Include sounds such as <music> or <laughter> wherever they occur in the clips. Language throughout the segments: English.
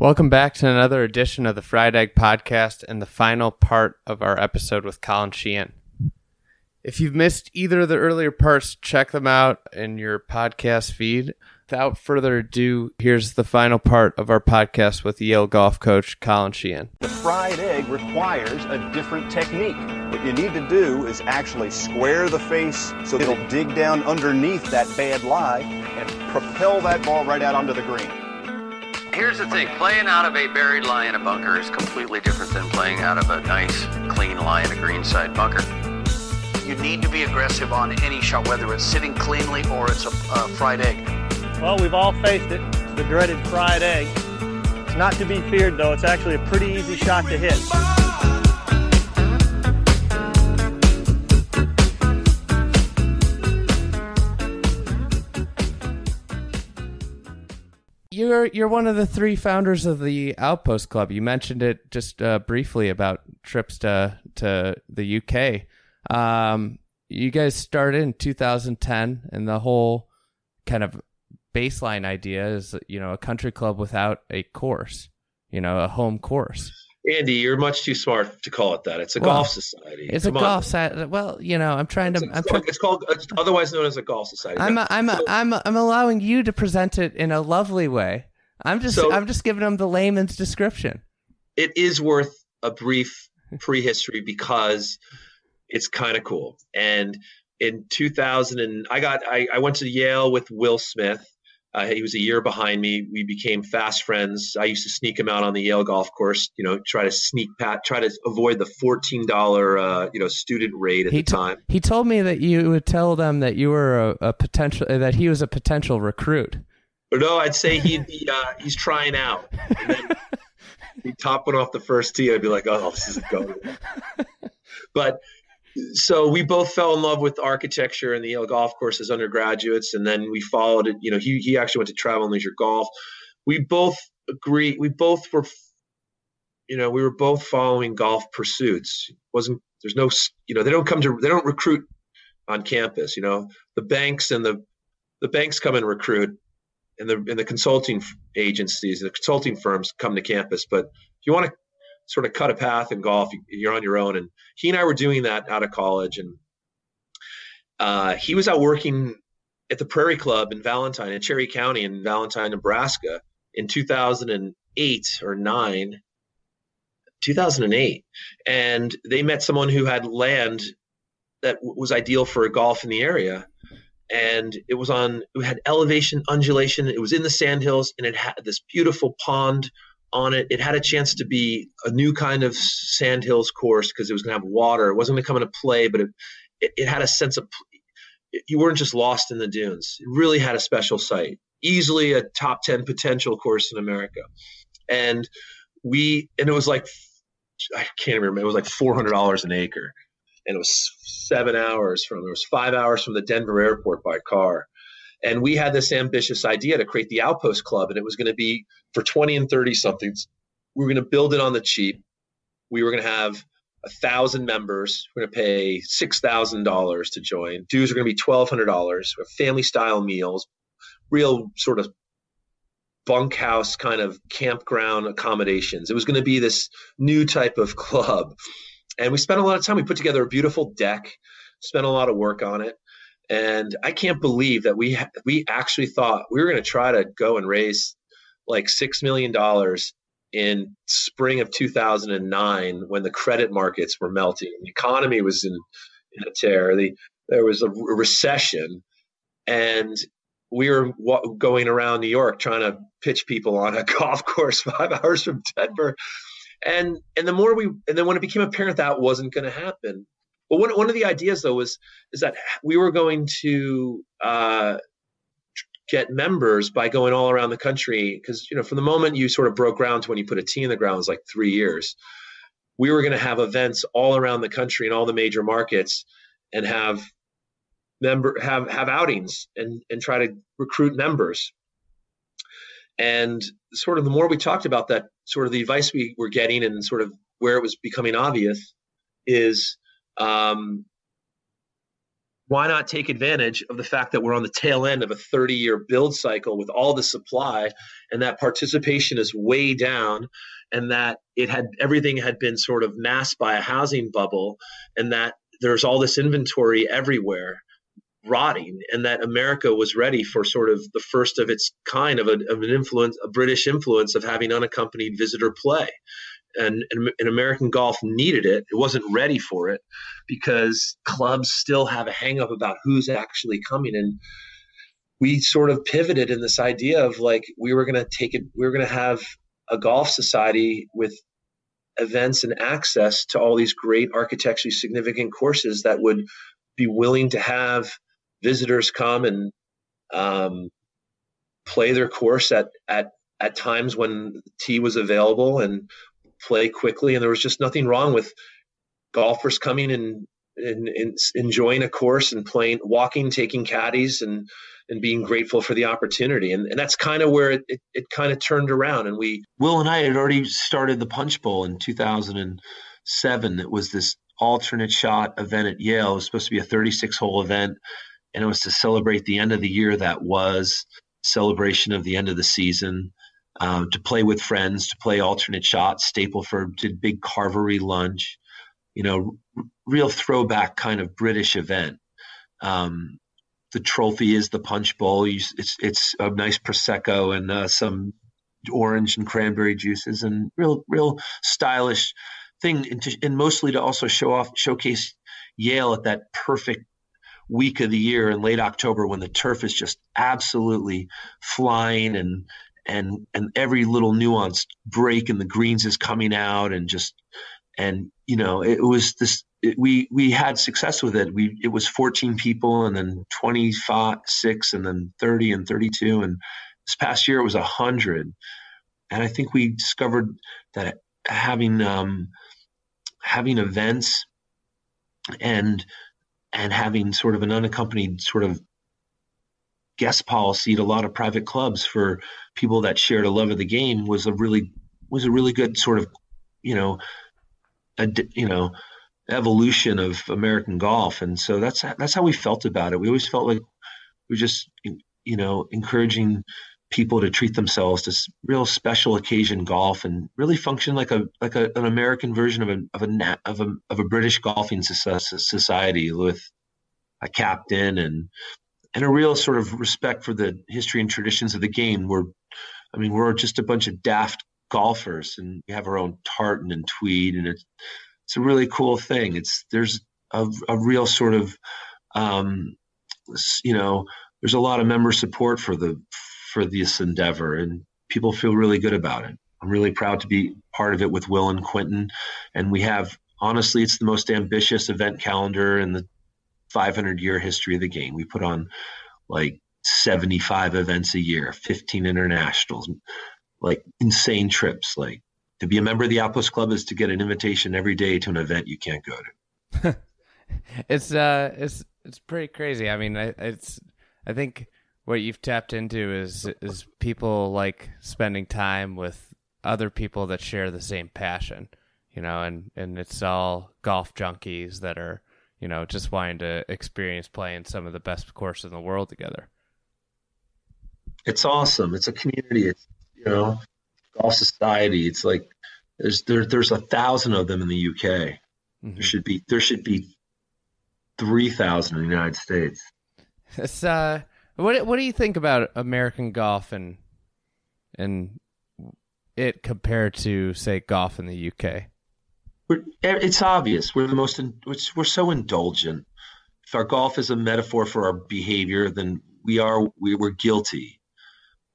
Welcome back to another edition of the Fried Egg Podcast and the final part of our episode with Colin Sheehan. If you've missed either of the earlier parts, check them out in your podcast feed. Without further ado, here's the final part of our podcast with Yale golf coach Colin Sheehan. The fried egg requires a different technique. What you need to do is actually square the face so it'll dig down underneath that bad lie and propel that ball right out onto the green. Here's the thing playing out of a buried lie in a bunker is completely different than playing out of a nice, clean lie in a greenside bunker. You need to be aggressive on any shot, whether it's sitting cleanly or it's a, a fried egg. Well, we've all faced it, the dreaded fried egg. It's not to be feared, though. It's actually a pretty easy shot to hit. You're you're one of the three founders of the Outpost Club. You mentioned it just uh, briefly about trips to to the UK. Um, you guys started in 2010, and the whole kind of baseline idea is you know a country club without a course, you know, a home course. Andy, you're much too smart to call it that. It's a Well, golf society. It's Come a on. golf society. Well, you know, I'm trying to. It's, I'm it's trying. called, it's called it's otherwise known as a golf society. I'm No, I'm so- I'm I'm allowing you to present it in a lovely way. I'm just So- I'm just giving them the layman's description. it is worth a brief prehistory because it's kind of cool. And in 2000, and I got I, I went to Yale with Will Smith. Uh, he was a year behind me. We became fast friends. I used to sneak him out on the Yale golf course. You know, try to sneak pat, try to avoid the fourteen dollar uh, you know student rate at He the t- time. He told me that you would tell them that you were a, a potential uh, that he was a potential recruit. No, I'd say he'd be uh, he's trying out. And then <laughs> he'd top one off the first tee. I'd be like, oh, this isn't going. <laughs> well." But so we both fell in love with architecture and the Yale golf course as undergraduates, and then we followed it. You know, he he actually went to travel and leisure golf. We both agree. We both were, you know, we were both following golf pursuits. It wasn't there's no you know they don't come to they don't recruit on campus. You know, the banks and the the banks come and recruit and the and the consulting agencies, the consulting firms come to campus. But if you want to sort of cut a path in golf, you- you're on your own. And he and I were doing that out of college, and uh, he was out working at the Prairie Club in Valentine, in Cherry County, in Valentine, Nebraska, in 2008 or nine. 2008 and they met someone who had land that was ideal for golf in the area. And it was on it had elevation undulation. It was in the sandhills and it had this beautiful pond on it. It had a chance to be a new kind of sandhills course because it was going to have water. It wasn't going to come into play but it, it, it had a sense of you weren't just lost in the dunes. It really had a special site. Easily a top 10 potential course in america. And we and it was like i can't remember it was like $400 an acre. And it was seven hours from it was five hours from the denver airport by car. And we had this ambitious idea to create the outpost club and it was going to be for 20 and 30 somethings we were going to build it on the cheap. We were going to have a thousand members we're going to pay six thousand dollars to join. Dues are going to be twelve hundred dollars family style meals real sort of bunkhouse kind of campground accommodations. It was going to be this new type of club. And we spent a lot of time we put together a beautiful deck spent a lot of work on it. And i can't believe that we ha- we actually thought we were going to try to go and raise like six million dollars in spring of 2009 when the credit markets were melting. The economy was in, in a tear. The, there was a recession. And we were wa- going around new york trying to pitch people on a <laughs> golf course five hours from denver. And and the more we and then when it became apparent that wasn't going to happen. But one, one of the ideas though was is that we were going to uh, get members by going all around the country because you know from the moment you sort of broke ground to when you put a tee in the ground was like three years. We were going to have events all around the country in all the major markets and have member have have outings and and try to recruit members. And sort of the more we talked about that sort of the advice we were getting and sort of where it was becoming obvious is um, why not take advantage of the fact that we're on the tail end of a 30 year build cycle with all the supply and that participation is way down and that it had everything had been sort of masked by a housing bubble and that there's all this inventory everywhere rotting and that america was ready for sort of the first of its kind of, a, of an influence a british influence of having unaccompanied visitor play and, and, and american golf needed it. It wasn't ready for it because clubs still have a hangup about who's actually coming. And we sort of pivoted in this idea of like we were going to take it we were going to have a golf society with events and access to all these great architecturally significant courses that would be willing to have visitors come and um, play their course at at at times when tee was available and play quickly. And there was just nothing wrong with golfers coming and, and, and enjoying a course and playing, walking, taking caddies, and and being grateful for the opportunity. And, and that's kind of where it, it, it kind of turned around. And we, Will and I had already started the Punch Bowl in 2007. It was this alternate shot event at Yale. It was supposed to be a 36 hole event, and it was to celebrate the end of the year that was celebration of the end of the season. Um, to play with friends, to play alternate shots. Stapleford did big carvery lunch, you know, r- real throwback kind of British event. Um, the trophy is the punch bowl. It's it's a nice prosecco and uh, some orange and cranberry juices and real real stylish thing, and, to, and mostly to also show off showcase Yale at that perfect week of the year in late October when the turf is just absolutely flying and and and every little nuanced break in the greens is coming out and just and you know it was this it, we we had success with it. We it was 14 people, and then 25, six, and then 30 and 32, and this past year it was 100. And I think we discovered that having um, having events and and having sort of an unaccompanied sort of guest policy at a lot of private clubs for people that shared a love of the game was a really was a really good sort of you know a, you know evolution of American golf, and so that's that's how we felt about it. We always felt like we are just you know encouraging people to treat themselves to real special occasion golf and really function like a like a, an American version of a of a of a of a British golfing society with a captain and and a real sort of respect for the history and traditions of the game. We're I mean we're just a bunch of daft golfers and we have our own tartan and tweed and it's it's a really cool thing. It's there's a, a real sort of um, you know there's a lot of member support for the for this endeavor, and people feel really good about it. I'm really proud to be part of it with Will and Quentin, and we have honestly it's the most ambitious event calendar in the 500 year history of the game. We put on like 75 events a year, 15 internationals, like insane trips, like to be a member of the Outpost Club is to get an invitation every day to an event you can't go to. <laughs> it's uh, it's it's pretty crazy. I mean, it's I think what you've tapped into is is people like spending time with other people that share the same passion, you know, and and it's all golf junkies that are you know just wanting to experience playing some of the best courses in the world together. It's awesome. It's a community. It's you know golf society. It's like there's there, there's a thousand of them in the UK. Mm-hmm. There should be there should be three thousand in the United States. It's uh, what what do you think about American golf and and it compared to say golf in the UK? We're, eh, it's obvious we're the most in, we're so indulgent. If our golf is a metaphor for our behavior, then we are we were guilty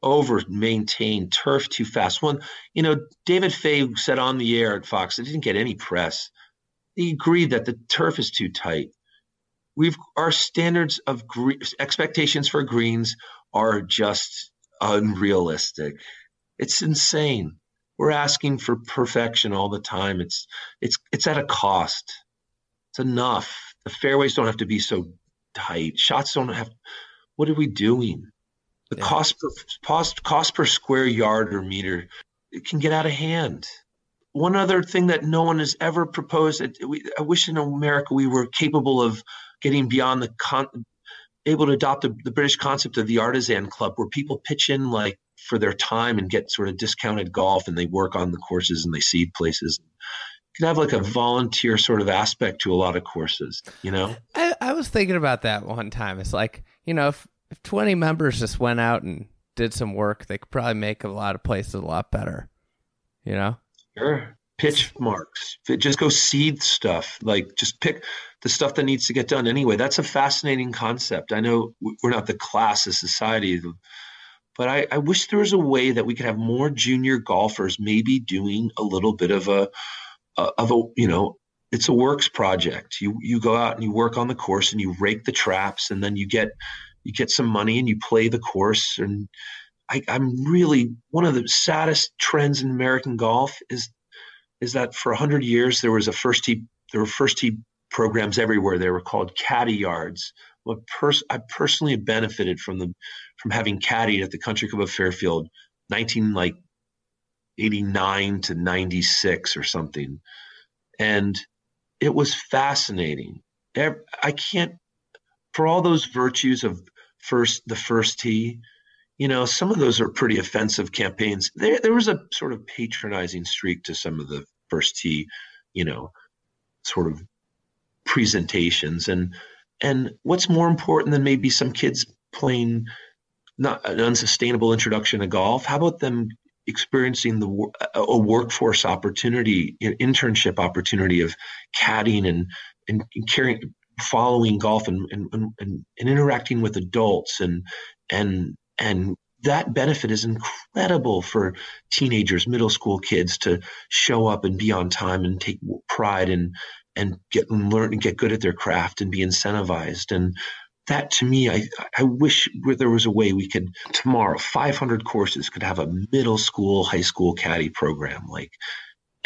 over maintained turf too fast. One, you know, David Fay said on the air at Fox, it didn't get any press. He agreed that the turf is too tight. We've our standards of gre- expectations for greens are just unrealistic. It's insane. We're asking for perfection all the time. It's it's it's at a cost. It's enough. The fairways don't have to be so tight. Shots don't have. What are we doing? The yeah. cost per cost cost per square yard or meter it can get out of hand. One other thing that no one has ever proposed. We, I wish in America we were capable of getting beyond the con- able to adopt the, the British concept of the artisan club, where people pitch in like for their time and get sort of discounted golf, and they work on the courses and they seed places. You can have like a volunteer sort of aspect to a lot of courses, you know. I, I was thinking about that one time. It's like you know, if, if twenty members just went out and did some work, they could probably make a lot of places a lot better. You know. Sure. Pitch marks. Just go seed stuff. Like just pick the stuff that needs to get done anyway. That's a fascinating concept. I know we're not the class of society, but I, I wish there was a way that we could have more junior golfers maybe doing a little bit of a, a of a you know it's a works project. You you go out and you work on the course and you rake the traps and then you get you get some money and you play the course and I, am really one of the saddest trends in American golf is is that for hundred years there was a first tee there were first tee programs everywhere. They were called caddy yards. Pers- I personally benefited from the from having caddied at the Country Club of Fairfield, nineteen like eighty nine to ninety six or something, and it was fascinating. I can't for all those virtues of first the first tee you know, some of those are pretty offensive campaigns. There, there was a sort of patronizing streak to some of the first tee, you know, sort of presentations. And and what's more important than maybe some kids playing not an unsustainable introduction to golf? How about them experiencing the a workforce opportunity, an internship opportunity of caddying and and carrying following golf and, and, and, and interacting with adults and and and that benefit is incredible for teenagers, middle school kids to show up and be on time and take pride and and get learn and get good at their craft and be incentivized. And that to me, I I wish there was a way we could tomorrow 500 courses could have a middle school, high school caddy program. Like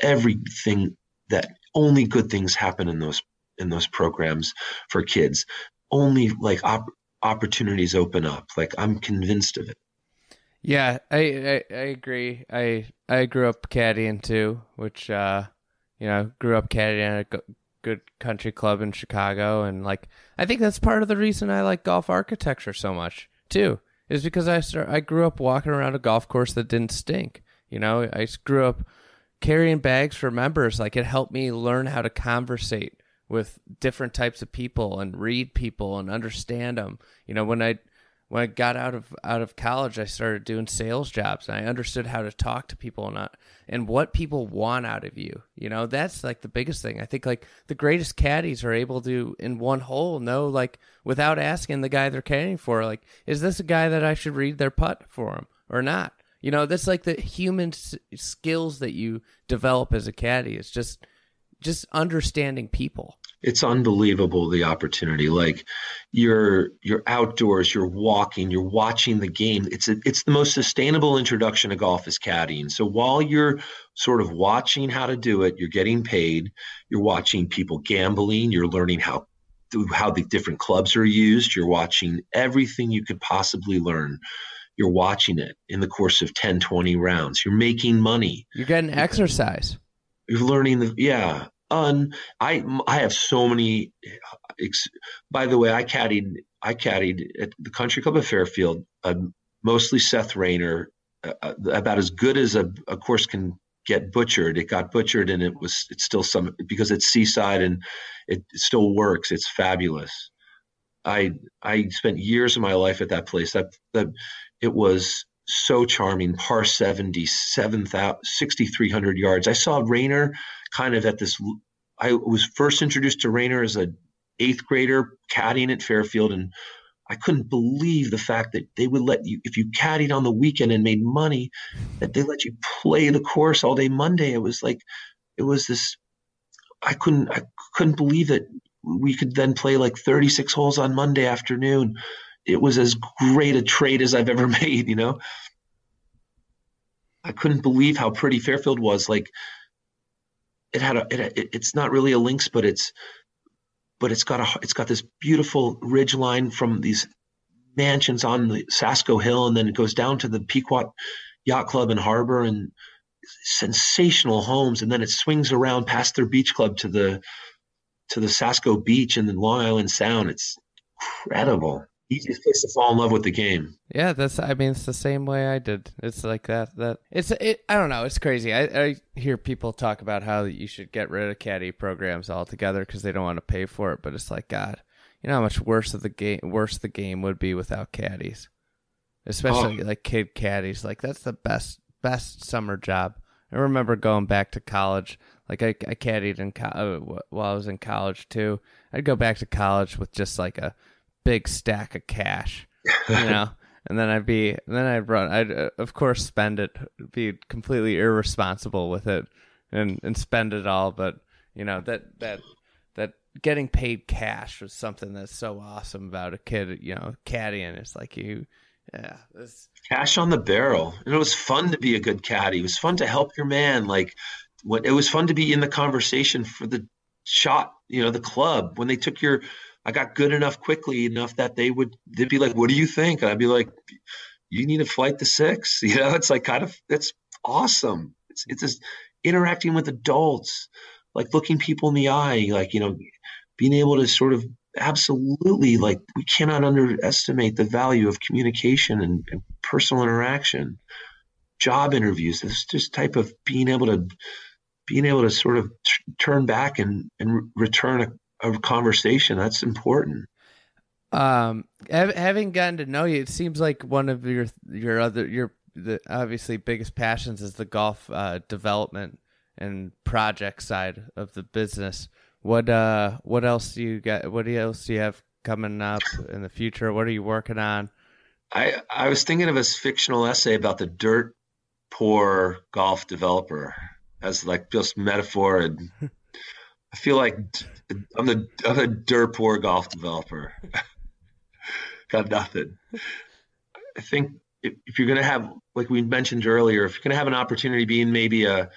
everything that only good things happen in those in those programs for kids. Only like op- opportunities open up. Like I'm convinced of it. Yeah, I, I, I agree. I I grew up caddying too, which uh, you know, grew up caddying at a good country club in Chicago, and like I think that's part of the reason I like golf architecture so much too, is because I start I grew up walking around a golf course that didn't stink. You know, I grew up carrying bags for members. Like it helped me learn how to conversate with different types of people and read people and understand them. You know, when I when I got out of out of college, I started doing sales jobs and I understood how to talk to people and not, and what people want out of you. You know, that's like the biggest thing. I think like the greatest caddies are able to in one hole know like without asking the guy they're caddying for, like, is this a guy that I should read their putt for him or not? You know, that's like the human s- skills that you develop as a caddy. It's just just understanding people it's unbelievable the opportunity. Like you're you're outdoors you're walking you're watching the game. It's a, it's the most sustainable introduction to golf is caddying. So while you're sort of watching how to do it you're getting paid you're watching people gambling you're learning how how the different clubs are used you're watching everything you could possibly learn. You're watching it in the course of 10 20 rounds. You're making money. You're getting exercise. You're learning the yeah I I have so many. By the way, I caddied I caddied at the Country Club of Fairfield, uh, mostly Seth Rayner, uh, uh, about as good as a, a course can get butchered. It got butchered, and it was it's still some because it's seaside and it, it still works. It's fabulous. I I spent years of my life at that place. That that it was so charming. Par 70, 6,300 yards. I saw Rayner kind of at this. I was first introduced to Rayner as a eighth grader caddying at Fairfield, and I couldn't believe the fact that they would let you, if you caddied on the weekend and made money, that they let you play the course all day Monday. It was like, it was this. I couldn't, I couldn't believe that we could then play like 36 holes on Monday afternoon. It was as great a trade as I've ever <laughs> made, you know. I couldn't believe how pretty Fairfield was. Like it had a it, it's not really a links but it's but it's got a it's got this beautiful ridge line from these mansions on the Sasco Hill and then it goes down to the Pequot Yacht Club and Harbor and sensational homes and then it swings around past their beach club to the to the Sasco Beach and the Long Island Sound. It's incredible. Easiest place to fall in love with the game. Yeah, that's. I mean, it's the same way I did. It's like that. That it's. It. I don't know. It's crazy. I, I hear people talk about how you should get rid of caddy programs altogether because they don't want to pay for it. But it's like God, you know how much worse of the game, worse the game would be without caddies, especially Oh. like kid caddies. Like that's the best best summer job. I remember going back to college. Like I, I caddied in co- uh, while I was in college too. I'd go back to college with just like a big stack of cash, you <laughs> know, and then I'd be, then I'd run. I'd uh, of course spend it, be completely irresponsible with it, and and spend it all. But you know that that that getting paid cash was something that's so awesome about a kid. You know, caddying. It's like you, yeah. This, cash on the barrel. And it was fun to be a good caddy. It was fun to help your man. Like what it was fun to be in the conversation for the shot, you know, the club when they took your I got good enough quickly enough that they would they'd be like, What do you think? And I'd be like, You need to flight the six. <laughs> You know, it's like kind of it's awesome. It's it's just interacting with adults, like looking people in the eye, like, you know, being able to sort of absolutely like we cannot underestimate the value of communication and, and personal interaction job interviews this just type of being able to being able to sort of t- turn back and and re- return a, a conversation that's important Um, having gotten to know you, it seems like one of your your other your the obviously biggest passions is the golf uh, development and project side of the business. What uh what else do you got? What else do you have coming up in the future? What are you working on? i i was thinking of a fictional essay about the dirt poor golf developer as like just metaphor and <laughs> i feel like i'm the i'm a dirt poor golf developer. <laughs> Got nothing. I think if, if you're going to have like we mentioned earlier if you're going to have an opportunity being maybe a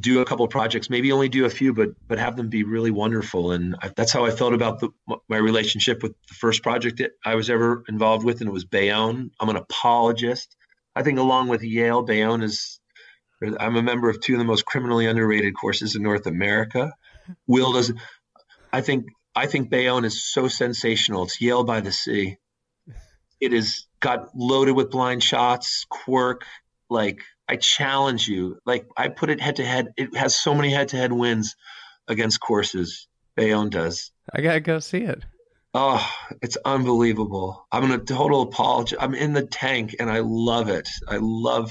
do a couple of projects maybe only do a few but but have them be really wonderful. And I, that's how i felt about the, my relationship with the first project i was ever involved with and it was bayonne. I'm an apologist. I think along with yale bayonne is i'm a member of two of the most criminally underrated courses in north america will does i think i think bayonne is so sensational it's yale by the sea it is got loaded with blind shots quirk like I challenge you. Like I put it head to head. It has so many head to head wins against courses. Bayonne does. I gotta go see it. Oh, it's unbelievable. I'm in a total apology. I'm in the tank and I love it. I love,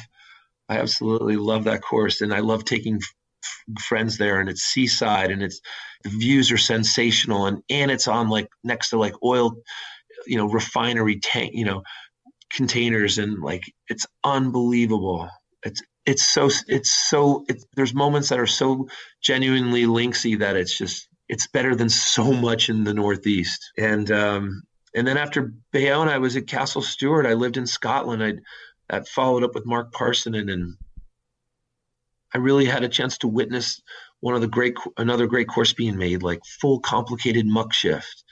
I absolutely love that course. And I love taking friends there and it's seaside and it's, the views are sensational and, and it's on like next to like oil, you know, refinery tank, you know, containers and like, it's unbelievable. It's it's so it's so it, there's moments that are so genuinely linksy that it's just it's better than so much in the northeast. And um and then after bayonne i was at castle stuart. I lived in scotland. I i followed up with mark parsinen and i really had a chance to witness one of the great another great course being made like full complicated muck shift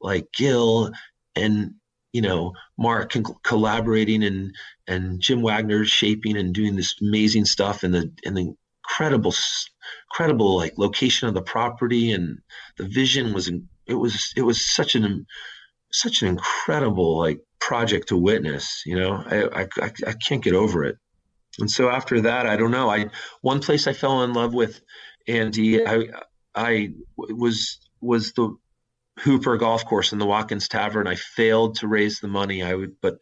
like gil and you know mark collaborating and and Jim Wagner shaping and doing this amazing stuff and the and the incredible incredible like location of the property and the vision was it was it was such an such an incredible like project to witness you know? I, I I can't get over it and so after that I don't know I one place I fell in love with Andy I I was was the Hooper golf course in the Watkins Tavern I failed to raise the money I would but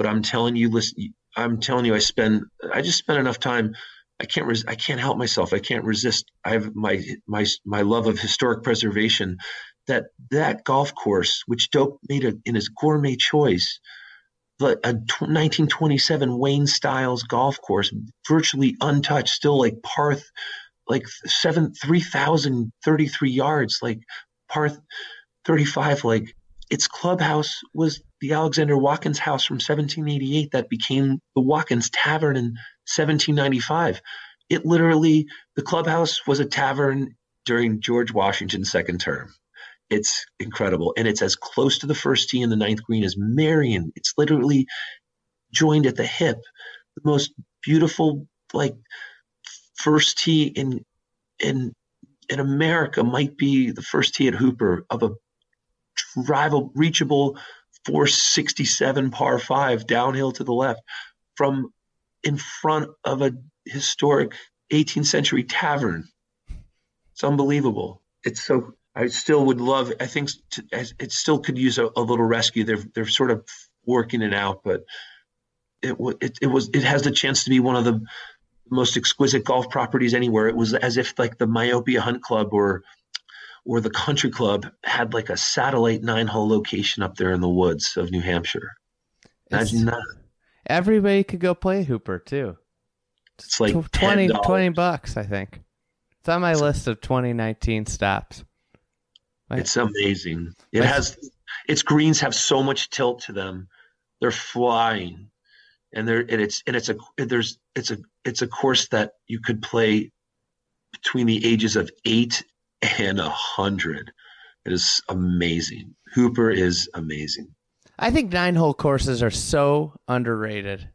but I'm telling you, listen, I'm telling you, I spend, I just spent enough time. I can't, res- I can't help myself. I can't resist. I have my, my, my love of historic preservation. That that golf course, which Doak made a, in his gourmet choice, a t- 1927 Wayne Stiles golf course, virtually untouched, still like par, like seven, three thousand thirty-three yards, like par 35, like its clubhouse was the Alexander Watkins house from 1788 that became the Watkins Tavern in 1795. It literally, the clubhouse was a tavern during George Washington's second term. It's incredible. And it's as close to the first tee in the ninth green as Merion. It's literally joined at the hip. The most beautiful, like, first tee in, in, in America might be the first tee at Hooper of a rival reachable 467 par five downhill to the left from in front of a historic 18th century tavern. It's unbelievable. It's so. I still would love. I think it still could use a, a little rescue. They're they're sort of working it out, but it, it it was it has the chance to be one of the most exquisite golf properties anywhere. It was as if like the Myopia Hunt Club or or the Country Club had like a satellite nine hole location up there in the woods of New Hampshire. Imagine it's, that. Everybody could go play Hooper too. It's like 20, 20 bucks, I think. It's on my list of 2019 stops. It's amazing. It has its greens have so much tilt to them. They're flying. And they're and it's and it's a there's it's a it's a course that you could play between the ages of eight and a hundred. It is amazing. Hooper is amazing. I think nine hole courses are so underrated.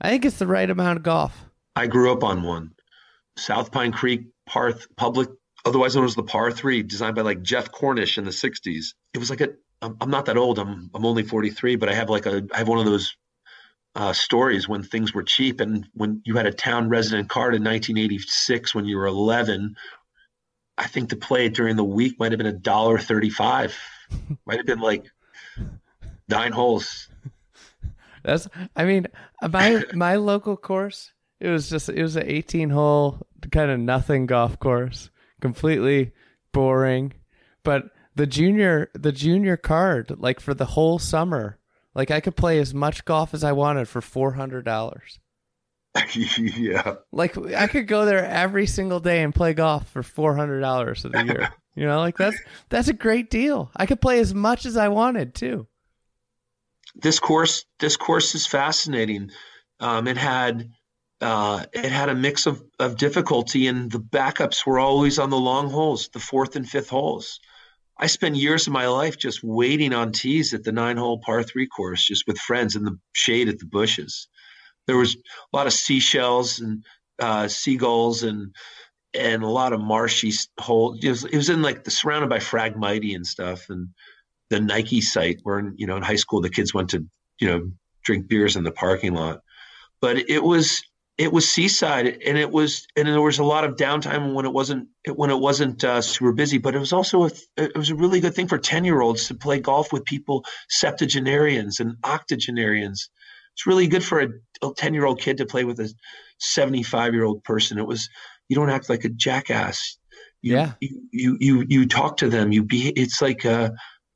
I think it's the right amount of golf. I grew up on one. South Pine Creek Parth public, otherwise known as the par three, designed by like Geoff Cornish in the '60s. It was like a. I'm, not that old. I'm I'm only 43, but I have like a. I have one of those uh, stories when things were cheap and when you had a town resident card in 1986 when you were 11. I think to play it during the week might have been a dollar thirty-five. <laughs> might have been like nine holes. That's. I mean, my my local course it was just it was an 18 hole kind of nothing golf course, completely boring. But the junior the junior card, like for the whole summer, like I could play as much golf as I wanted for four hundred dollars. <laughs> yeah. Like I could go there every single day and play golf for four hundred dollars of the year. <laughs> you know, like that's that's a great deal. I could play as much as I wanted too. This course this course is fascinating. Um, it had uh, it had a mix of, of difficulty, and the backups were always on the long holes, the fourth and fifth holes. I spent years of my life just waiting on tees at the nine hole par three course, just with friends in the shade at the bushes. There was a lot of seashells and uh, seagulls and and a lot of marshy holes. It was, it was in like the surrounded by Phragmites and stuff, and the Nike site where you know in high school the kids went to you know drink beers in the parking lot. But it was it was seaside and it was and there was a lot of downtime when it wasn't when it wasn't uh, super busy but it was also a, it was a really good thing for 10 year olds to play golf with people septuagenarians and octogenarians. It's really good for a 10 year old kid to play with a 75 year old person. It was you don't act like a jackass. You, yeah. you, you you you talk to them. You be it's like uh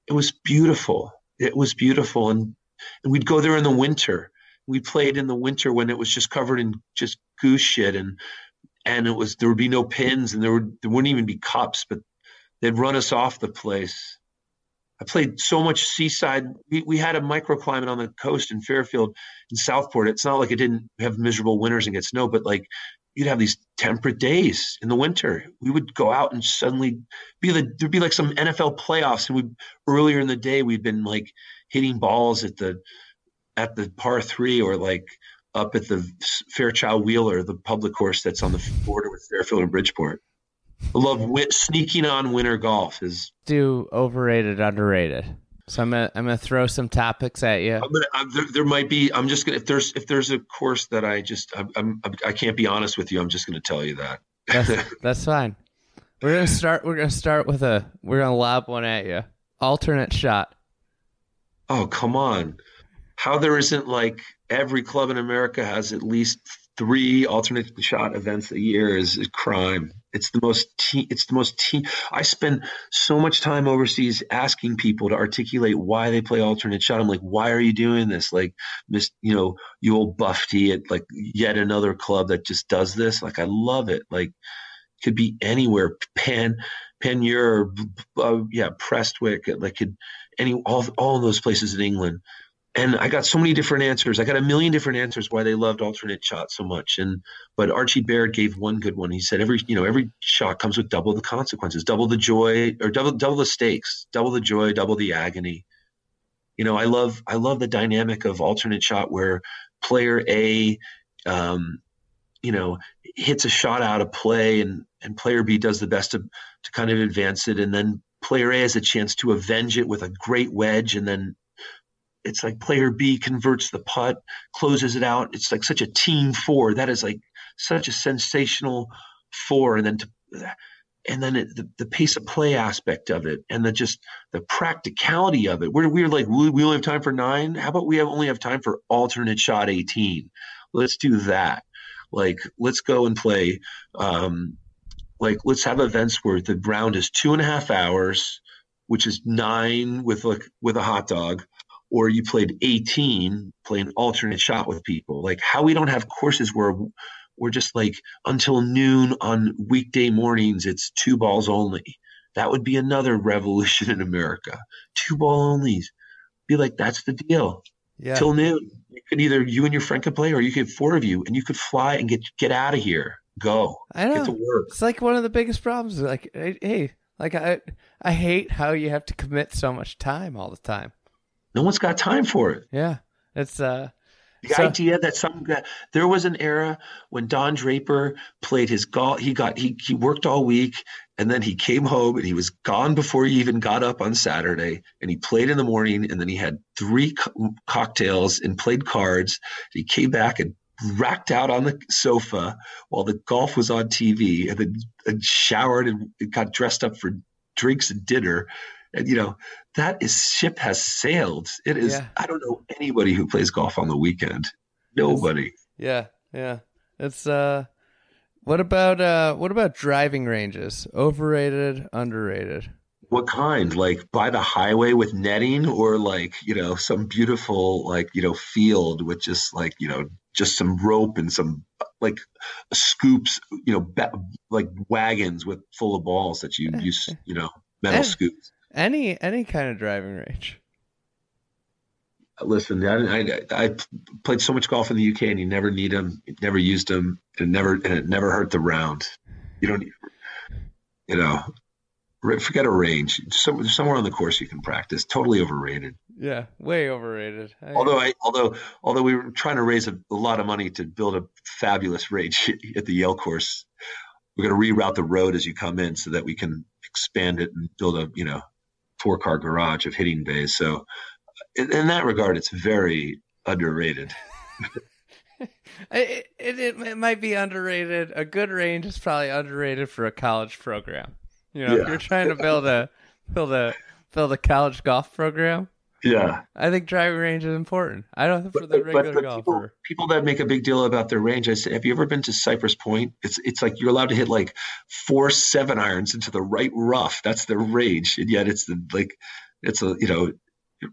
it was beautiful. It was beautiful and and we'd go there in the winter we played in the winter when it was just covered in just goose shit and and it was there would be no pins and there would there wouldn't even be cups, but they'd run us off the place. I played so much seaside. We, we had a microclimate on the coast in Fairfield in Southport. It's not like it didn't have miserable winters and get snow, but like you'd have these temperate days in the winter. We would go out and suddenly be the there'd be like some NFL playoffs, and we earlier in the day we'd been like hitting balls at the at the par three or like up at the Fairchild Wheeler, the public course that's on the border with Fairfield and Bridgeport. I love sneaking on winter golf. Is do overrated, underrated. So I'm gonna I'm gonna throw some topics at you. I'm gonna, I'm, there, there, might be. I'm just gonna if there's if there's a course that I just I'm, I'm I can't be honest with you. I'm just gonna tell you that. That's, <laughs> that's fine. We're gonna start. We're gonna start with a. We're gonna lob one at you. Alternate shot. Oh come on! How there isn't like every club in America has at least three alternate shot events a year is crime. It's the most it's the most I spend so much time overseas asking people to articulate why they play alternate shot. I'm like, why are you doing this? Like, miss, you know, you old buffy at like yet another club that just does this. Like, I love it. Like, could be anywhere. Pan, Panmure, uh, yeah, Prestwick, like could any all all those places in England and I got so many different answers. I got a million different answers why they loved alternate shot so much. And but Archie Baird gave one good one. He said every you know every shot comes with double the consequences, double the joy or double double the stakes, double the joy, double the agony. You know, I love I love the dynamic of alternate shot where player A, um, you know, hits a shot out of play and, and player B does the best to, to kind of advance it. And then player A has a chance to avenge it with a great wedge. And then it's like player B converts the putt, closes it out. It's like such a team four. That is like such a sensational four. And then to, and then it, the, the pace of play aspect of it and the just the practicality of it. We're, we're like, we, we only have time for nine. How about we have only have time for alternate shot 18? Let's do that. Like, let's go and play. Um, like, let's have events where the round is two and a half hours, which is nine with like with a hot dog, or you played 18 playing alternate shot with people. Like how we don't have courses where we're just like until noon on weekday mornings, it's two balls only. That would be another <laughs> revolution in America. Two ball onlys. Be like, that's the deal. Yeah. Till noon. You could either you and your friend could play, or you could four of you, and you could fly and get get out of here. Go. I know. Get to work. It's like one of the biggest problems. Like, hey, like I, I hate how you have to commit so much time all the time. No one's got time for it. Yeah, it's uh, The So- idea that some guy, there was an era when Don Draper played his golf. He got he he worked all week, and then he came home and he was gone before he even got up on Saturday. And he played in the morning, and then he had three co- cocktails and played cards. He came back and racked out on the sofa while the golf was on TV, and then and showered and got dressed up for drinks and dinner. And you know that is ship has sailed. It is. Yeah. I don't know anybody who plays golf on the weekend. Nobody. yeah, yeah. It's uh, what about uh, what about driving ranges? Overrated, underrated? What kind? Like by the highway with netting, or like you know some beautiful like you know field with just like you know just some rope and some like scoops, you know, ba- like wagons with full of balls that you <laughs> use, you know, metal scoops. Any any kind of driving range? Listen, I, I, I played so much golf in the UK, and you never need them, you never used them, and never and it never hurt the round. You don't, you know, forget a range. Some, somewhere on the course you can practice. Totally overrated. Yeah, way overrated. I- Although I, although although we were trying to raise a, a lot of money to build a fabulous range <laughs> at the Yale course, we're going to reroute the road as you come in so that we can expand it and build a you know four car garage of hitting bays. So in, in that regard, it's very underrated. <laughs> It, it, it, it might be underrated. A good range is probably underrated for a college program. You know, if you're trying to build a build a build a college golf program, Yeah. I think driving range is important. I don't think for the but, regular but golfer. people, people that make a big deal about their range, I say, have you ever been to Cypress Point? It's it's like you're allowed to hit like four seven irons into the right rough. That's their range, and yet it's the like it's a you know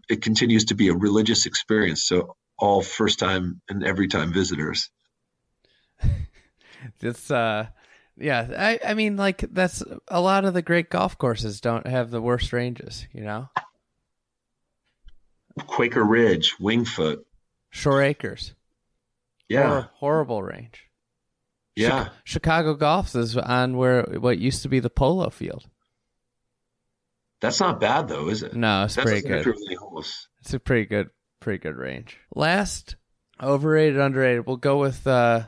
it continues to be a religious experience. So all first time and every time visitors. <laughs> It's uh yeah, I I mean like that's a lot of the great golf courses don't have the worst ranges, you know? Quaker Ridge, Winged Foot, Shore Acres. yeah, Hor- horrible range. yeah. Chicago Golf's is on where what used to be the polo field. That's not bad though, is it? No, it's That's pretty good. It's a pretty good, pretty good range. Last overrated, underrated. We'll go with uh,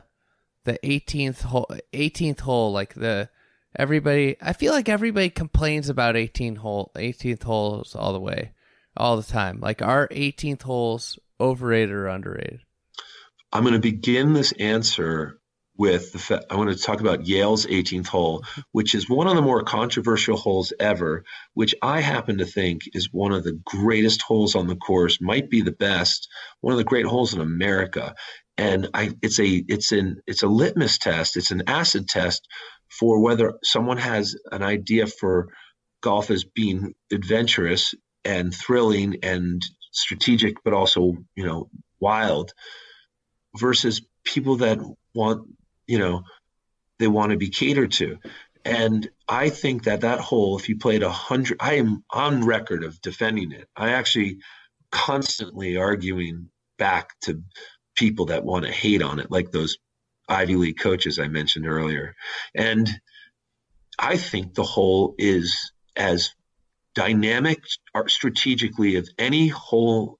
the 18th hole. 18th hole, like the everybody. I feel like everybody complains about 18 hole, 18th holes all the way, all the time. Like our 18th holes overrated or underrated? I'm going to begin this answer with the fa- I want to talk about Yale's 18th hole, which is one of the more controversial holes ever, which I happen to think is one of the greatest holes on the course, might be the best, one of the great holes in America. And I it's a it's an it's a litmus test, it's an acid test for whether someone has an idea for golf as being adventurous and thrilling and strategic but also, you know, wild versus people that want you know they want to be catered to. And i think that that hole if you played a hundred i am on record of defending it. I actually constantly arguing back to people that want to hate on it like those ivy league coaches i mentioned earlier. And i think the hole is as dynamic strategically of any hole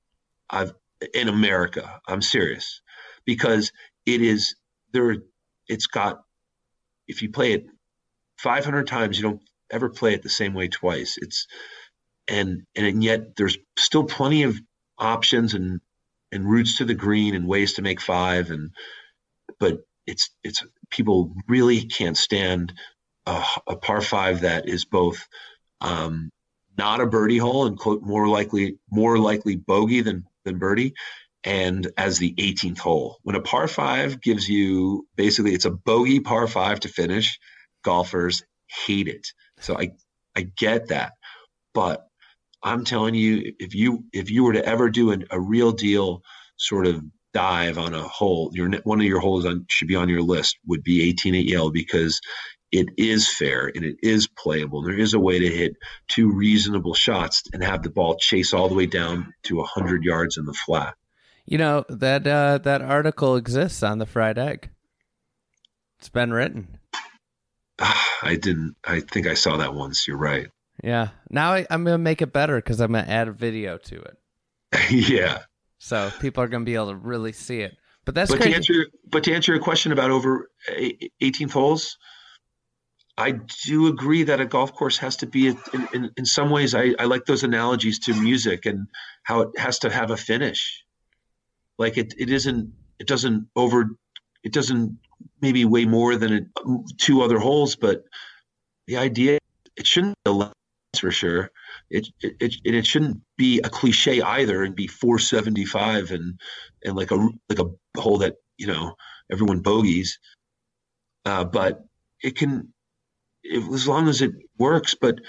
i've in america i'm serious because it is there it's got if you play it 500 times, you don't ever play it the same way twice. It's and and yet there's still plenty of options and and routes to the green and ways to make five and but it's it's people really can't stand a, a par five that is both um, not a birdie hole and quote more likely more likely bogey than than birdie. And as the 18th hole when a par five gives you basically it's a bogey par five to finish golfers hate it. So i i get that. But I'm telling you, if you if you were to ever do an, a real deal sort of dive on a hole, your one of your holes on, should be on your list would be 18 at Yale because it is fair and it is playable. There is a way to hit two reasonable shots and have the ball chase all the way down to a 100 yards in the flat. You know that uh, that article exists on the fried egg. It's been written. <sighs> I didn't. I think I saw that once. You're right. Yeah. Now I, am gonna make it better because I'm gonna add a video to it. <laughs> yeah. So people are gonna be able to really see it. But that's but crazy. to answer but to answer your question about over 18th holes, I do agree that a golf course has to be in, in, in some ways. I, I like those analogies to music and how it has to have a finish. Like it, it isn't. It doesn't over. It doesn't maybe weigh more than it, two other holes, but the idea it shouldn't be a less for sure. It, it it it shouldn't be a cliche either and be 475 and and like a like a hole that you know everyone bogeys. Uh, but it can, if, as long as it works. But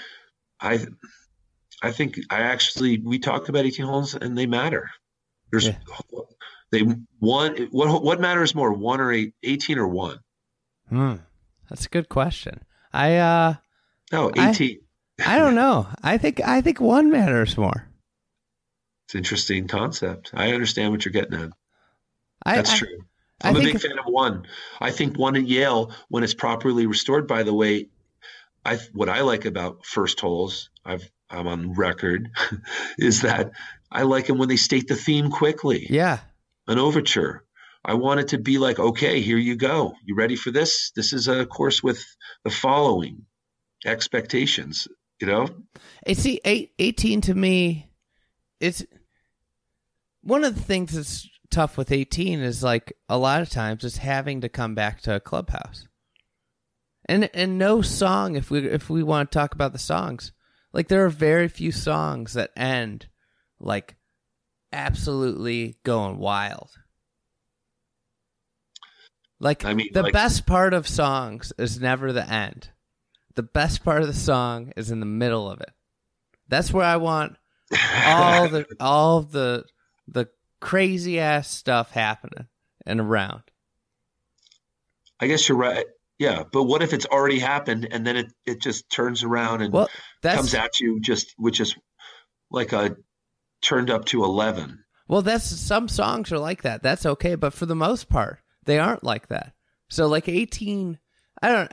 I I think I actually we talked about 18 holes and they matter. There's yeah. they one what what matters more one or eight, 18 or one. Hmm, that's a good question. I uh no 18. I don't know. I think I think one matters more. It's an interesting concept. I understand what you're getting at. I, That's I, true. I'm I a think, big fan of one. I think one at Yale, when it's properly restored, by the way, I what I like about first holes, I've I'm on record, <laughs> is that I like them when they state the theme quickly. Yeah. An overture. I want it to be like, okay, here you go. You ready for this? This is a course with the following expectations you know it's see eight, 18 to me it's one of the things that's tough with 18 is like a lot of times it's having to come back to a clubhouse and and no song if we if we want to talk about the songs like there are very few songs that end like absolutely going wild like I mean, the like- best part of songs is never the end the best part of the song is in the middle of it. That's where I want all the <laughs> all the the crazy ass stuff happening and around. I guess you're right. Yeah, but what if it's already happened and then it, it just turns around and Well, comes at you just which is like a turned up to 11. well, that's some songs are like that. That's okay, but for the most part, they aren't like that. So like 18, I don't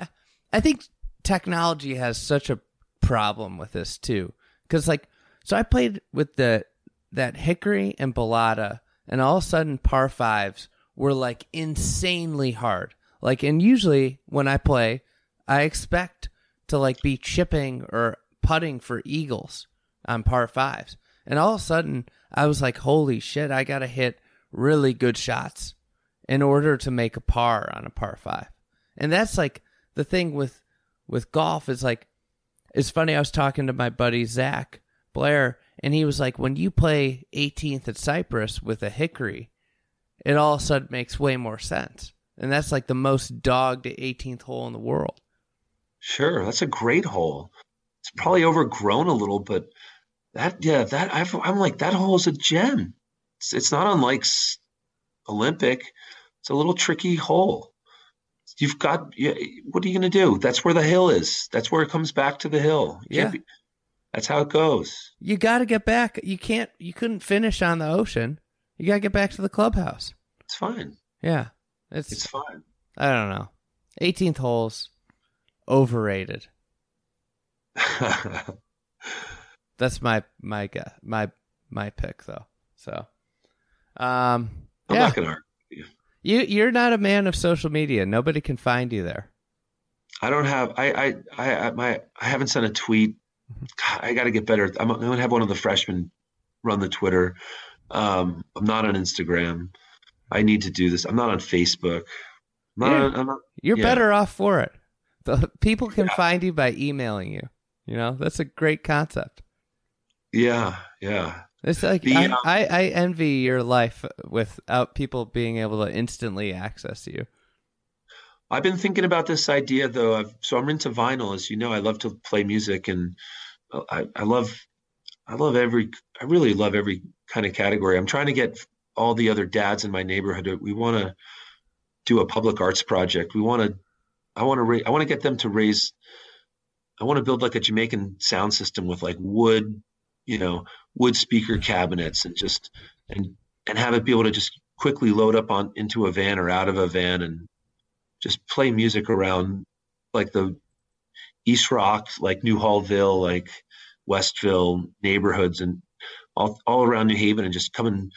I think technology has such a problem with this too. Cuz like so I played with the that Hickory and Balata and all of a sudden par 5s were like insanely hard. Like and usually when I play, I expect to like be chipping or putting for eagles on par 5s. And all of a sudden I was like holy shit, I got to hit really good shots in order to make a par on a par 5. And that's like the thing with with golf is like it's funny i was talking to my buddy Zac Blair and he was like when you play 18th at cypress with a hickory it all of a sudden makes way more sense and that's like the most dogged 18th hole in the world Sure, that's a great hole. It's probably overgrown a little, but that yeah, that I've, I'm like that hole is a gem. It's, it's not unlike Olympic. It's a little tricky hole. You've got yeah, what are you going to do? That's where the hill is. That's where it comes back to the hill. You Yeah. be- that's how it goes. you got to get back you can't you couldn't finish on the ocean you got to get back to the clubhouse It's fine. yeah it's, It's fine. i don't know 18th holes overrated <laughs> that's my my guess, my my pick though. So, um, I'm yeah, not going to argue. You you're not a man of social media. Nobody can find you there. I don't have. I I I, my I haven't sent a tweet. God, I got to get better. I'm, I'm going to have one of the freshmen run the Twitter. Um, I'm not on Instagram. I need to do this. I'm not on Facebook. I'm not, Yeah. I'm not, You're Yeah. better off for it. The people can Yeah. find you by emailing you. You know, that's a great concept. yeah, yeah. It's like The, I, um, I, I envy your life without people being able to instantly access you. I've been thinking about this idea though. Of, so I'm into vinyl, as you know. I love to play music, and I, I love, I love every. I really love every kind of category. I'm trying to get all the other dads in my neighborhood. We want to do a public arts project. We want to. I want to. Ra- I want to get them to raise. I want to build like a Jamaican sound system with like wood, you know, wood speaker cabinets, and just and and have it be able to just quickly load up on into a van or out of a van and just play music around like the East Rock, like Newhallville, like Westville neighborhoods and all, all around New Haven and just come and,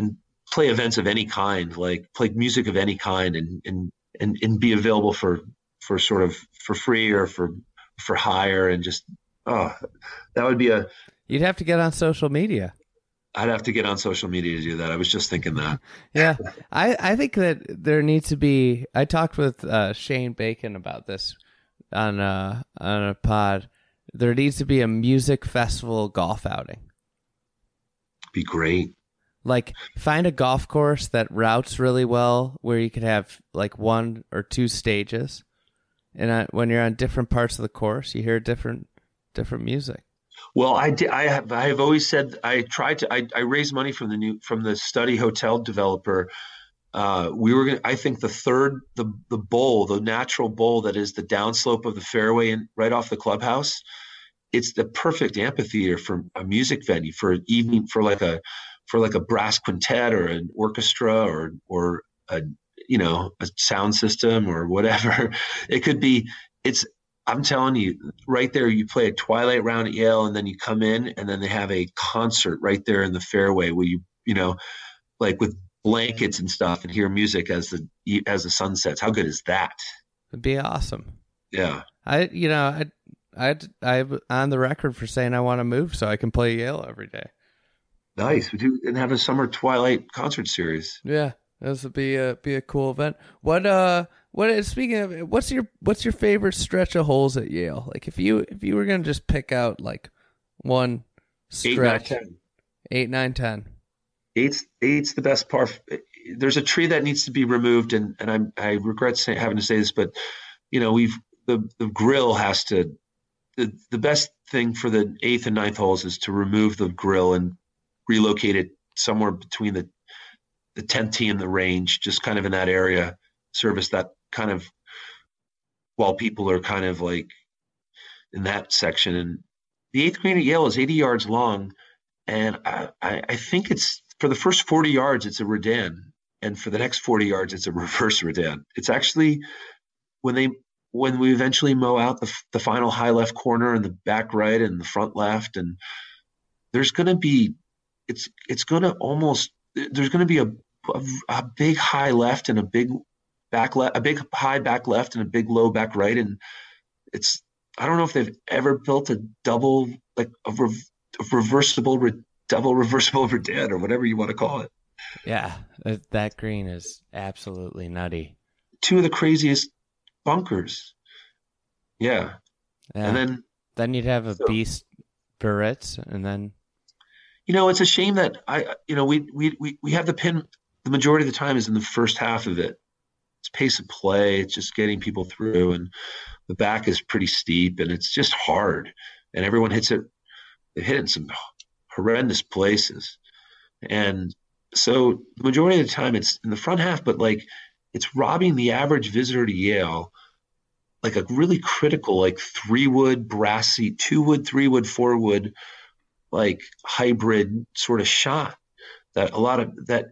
and play events of any kind, like play music of any kind and, and, and, and be available for, for sort of for free or for, for hire and just, oh, that would be a, You'd have to get on social media. I'd have to get on social media to do that. I was just thinking that. <laughs> Yeah, I, I think that there needs to be. I talked with uh, Shane Bacon about this on a on a pod. There needs to be a music festival golf outing. Be great. Like find a golf course that routes really well, where you could have like one or two stages, and uh, when you're on different parts of the course, you hear different different music. Well, I. I have. I have always said I tried to. I, I raised money from the new from the study hotel developer. Uh, we were to I think the third, the the bowl, the natural bowl that is the downslope of the fairway and right off the clubhouse. It's the perfect amphitheater for a music venue for an evening for like a for like a brass quintet or an orchestra or or a you know a sound system or whatever. <laughs> It could be. It's I'm telling you, right there, you play a twilight round at Yale, and then you come in, and then they have a concert right there in the fairway where you, you know, like with blankets and stuff, and hear music as the as the sun sets. How good is that? It'd be awesome. Yeah, I you know I I I'm on the record for saying I want to move so I can play Yale every day. Nice. We do and have a summer twilight concert series. Yeah, this would be a be a cool event. What uh what speaking of what's your what's your favorite stretch of holes at Yale? Like if you if you were gonna just pick out like one stretch, ten. eight nine ten. Eight's eight's the best par. There's a tree that needs to be removed, and and I'm I regret say, having to say this, but you know we've the the grill has to. The, the best thing for the eighth and ninth holes is to remove the grill and relocate it somewhere between the the tenth tee and the range, just kind of in that area, service that kind of while people are kind of like in that section. And the eighth green at Yale is 80 yards long, and I, I, I think it's for the first 40 yards it's a redan, and for the next 40 yards it's a reverse redan. It's actually when they when we eventually mow out the, the final high left corner and the back right and the front left, and there's going to be it's it's going to almost there's going to be a, a a big high left and a big back left, a big high back left and a big low back right, and it's I don't know if they've ever built a double like a, rev- a reversible re- double <laughs> reversible redan or whatever you want to call it. Yeah, that, green is absolutely nutty. Two of the craziest bunkers. Yeah, Yeah. and then then you'd have a So- beast Biarritz, and then you know it's a shame that I you know we we we we have the pin the majority of the time is in the first half of it. It's pace of play. It's just getting people through, and the back is pretty steep, and it's just hard. And everyone hits it. They hit it in some horrendous places, and so the majority of the time it's in the front half. But like, it's robbing the average visitor to Yale like a really critical like three wood brassy two wood three wood four wood like hybrid sort of shot that a lot of that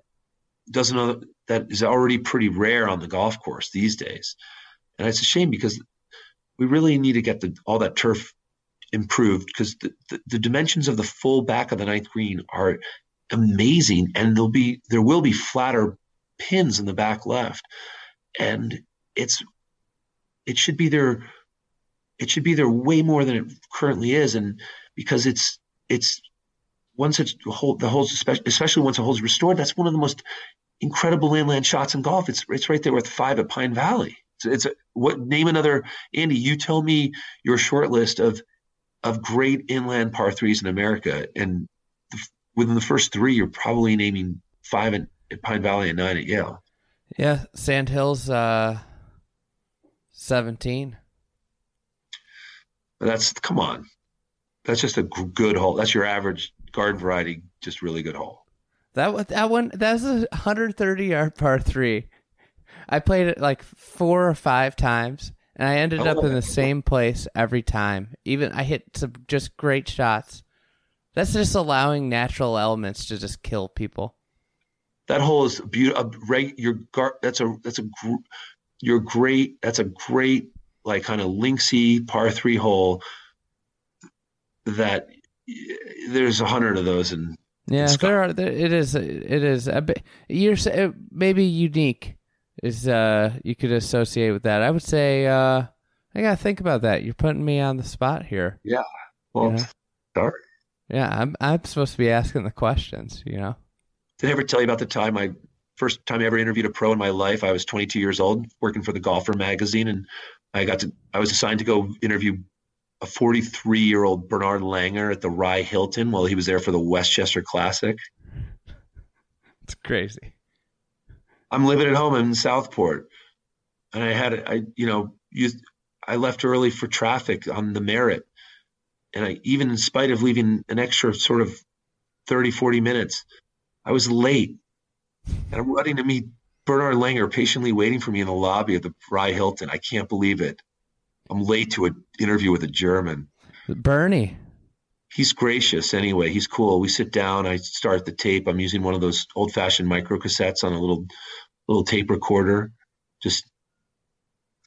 doesn't that is already pretty rare on the golf course these days and it's a shame because we really need to get the all that turf improved because the, the, the dimensions of the full back of the ninth green are amazing and there'll be there will be flatter pins in the back left, and it's it should be there. It should be there way more than it currently is, and because it's it's once it's hold the holes, especially once a hole's restored, that's one of the most incredible inland shots in golf. It's it's right there with five at Pine Valley. It's, it's a, what name another Andy? You tell me your short list of of great inland par threes in America, and the, within the first three, you're probably naming five at, at Pine Valley and nine at Yale. Yeah, Sand Hills, uh, seventeen. That's come on, that's just a good hole. That's your average garden variety, just really good hole. That that one that's a 130 yard par three. I played it like four or five times, and I ended oh, up in the oh. same place every time. Even I hit some just great shots. That's just allowing natural elements to just kill people. That hole is beautiful. Your gar- that's a that's a gr- you're great. That's a great like kind of linksy par three hole. That there's a hundred of those in yeah, there are. There, it is. It is. A bit, you're maybe unique is uh you could associate with that. I would say uh I gotta think about that. You're putting me on the spot here. Yeah. Well, you know? sorry. Yeah, I'm I'm supposed to be asking the questions. You know. Did I ever tell you about the time I first time I ever interviewed a pro in my life? I was 22 years old, working for the Golfer magazine, and I got to I was assigned to go interview a 43 year old Bernard Langer at the Rye Hilton while he was there for the Westchester Classic. It's crazy. I'm living at home in Southport, and I had I you know used, I left early for traffic on the Merritt, and I even in spite of leaving an extra sort of 30 40 minutes, I was late, and I'm running to meet Bernard Langer patiently waiting for me in the lobby of the Rye Hilton. I can't believe it. I'm late to an interview with a German. Bernie. He's gracious anyway. He's cool. We sit down. I start the tape. I'm using one of those old fashioned micro cassettes on a little little tape recorder. Just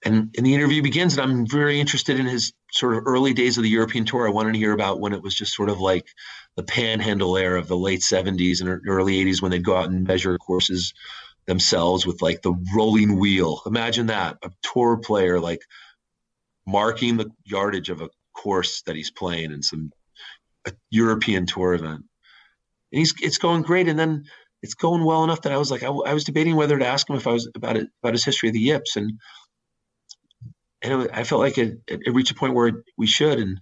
and, and the interview begins, and I'm very interested in his sort of early days of the European tour. I wanted to hear about when it was just sort of like the panhandle era of the late 70s and early 80s when they'd go out and measure courses themselves with like the rolling wheel. Imagine that a tour player like marking the yardage of a course that he's playing in some European tour event. And he's it's going great, and then it's going well enough that I was like, I, I was debating whether to ask him if I was about it about his history of the yips, and and it, I felt like it, it, reached a point where we should, and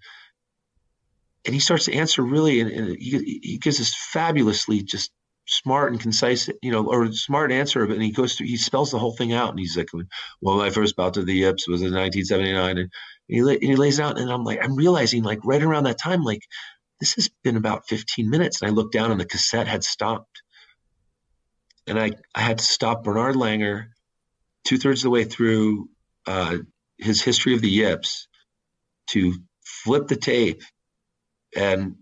and he starts to answer really, and, and he, he gives this fabulously just smart and concise, you know, or smart answer. And he goes through, he spells the whole thing out, and he's like, "Well, my first bout to the yips was in 1979," and he, and he lays it out, and I'm like, I'm realizing like right around that time, like this has been about 15 minutes, and I looked down, and the cassette had stopped, and I I had to stop Bernard Langer two thirds of the way through uh, his history of the yips to flip the tape and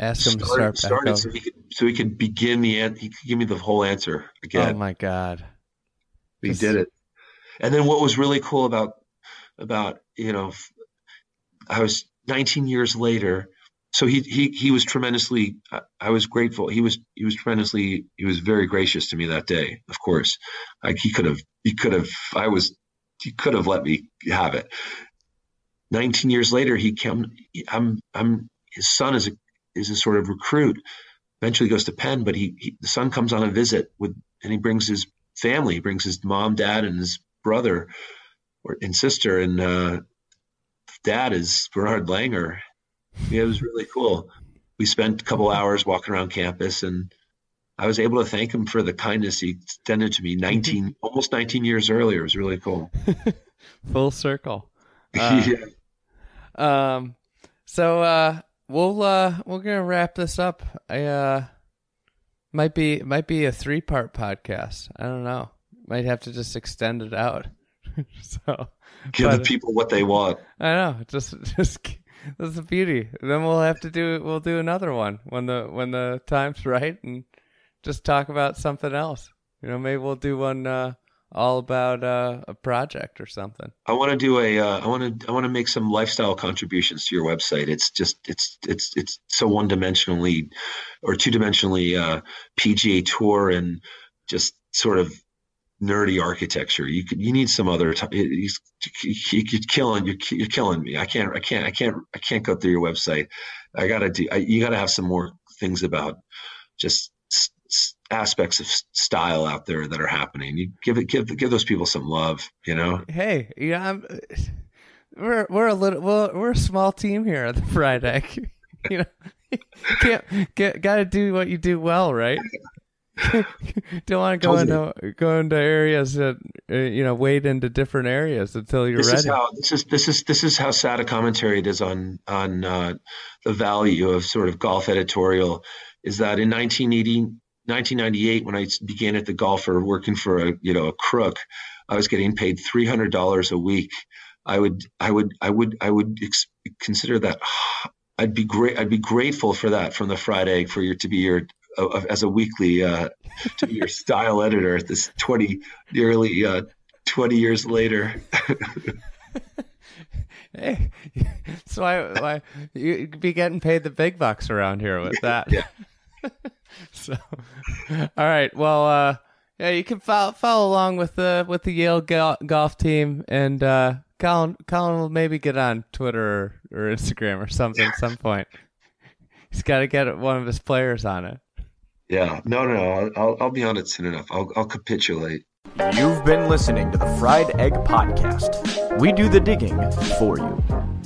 Ask him start, to start, start it so he, could, so he could begin the he could give me the whole answer again. Oh my god, he Just... did it. And then what was really cool about about you know, I was 19 years later. So he he he was tremendously. I was grateful. He was he was tremendously. He was very gracious to me that day. Of course, like he could have he could have. I was he could have let me have it. 19 years later, he came. I'm I'm his son is a is a sort of recruit. Eventually goes to Penn, but he, he the son comes on a visit with, and he brings his family. He brings his mom, dad, and his brother or and sister. And uh, dad is Bernard Langer. Yeah, it was really cool. We spent a couple hours walking around campus, and I was able to thank him for the kindness he extended to me 19, almost 19 years earlier. It was really cool. <laughs> Full circle. <laughs> Uh, yeah. Um, so, uh, we'll uh we're gonna wrap this up. I uh might be might be a three part podcast. I don't know. Might have to just extend it out. <laughs> so give but, the people what they want. I know. Just <laughs> just that's the beauty. Then we'll have to do we'll do another one when the when the time's <laughs> right and just talk about something else. You know, maybe we'll do one uh all about uh, a project or something. I want to do a. Uh, I want to. I want to make some lifestyle contributions to your website. It's just. It's. It's. It's so one dimensionally, or two dimensionally uh, PGA Tour, and just sort of nerdy architecture. You could, you need some other. T- he, you're killing you're, you're killing me. I can't I can't I can't I can't go through your website. I gotta do. I, you gotta have some more things about just aspects of style out there that are happening. You give it give give those people some love. You know. Hey, yeah, I'm, we're we're a little we're, we're a small team here at the Fried Egg. <laughs> you know, <laughs> can't get got to do what you do well, right? <laughs> Don't want to go into go into areas that uh, you know wade into different areas until you're this ready. Is how, this is this is this is how sad a commentary it is on on uh, the value of sort of golf editorial. Is that in 1980, 1998 when I began at the Golfer working for a you know a crook, I was getting paid three hundred dollars a week. I would I would I would I would ex- consider that I'd be great. I'd be grateful for that from the Friday for your to be your uh, as a weekly uh, to be your <laughs> style editor at this 20 nearly uh, 20 years later. <laughs> hey, so why why you be getting paid the big bucks around here with that? <laughs> yeah. <laughs> so, all right. Well, uh, yeah, you can follow follow along with the with the Yale go- golf team, and uh, Colin Colin will maybe get on Twitter or, or Instagram or something at some point. He's got to get one of his players on it. Yeah, no, no, no. I'll, I'll be on it soon enough. I'll, I'll capitulate. You've been listening to the Fried Egg Podcast. We do the digging for you.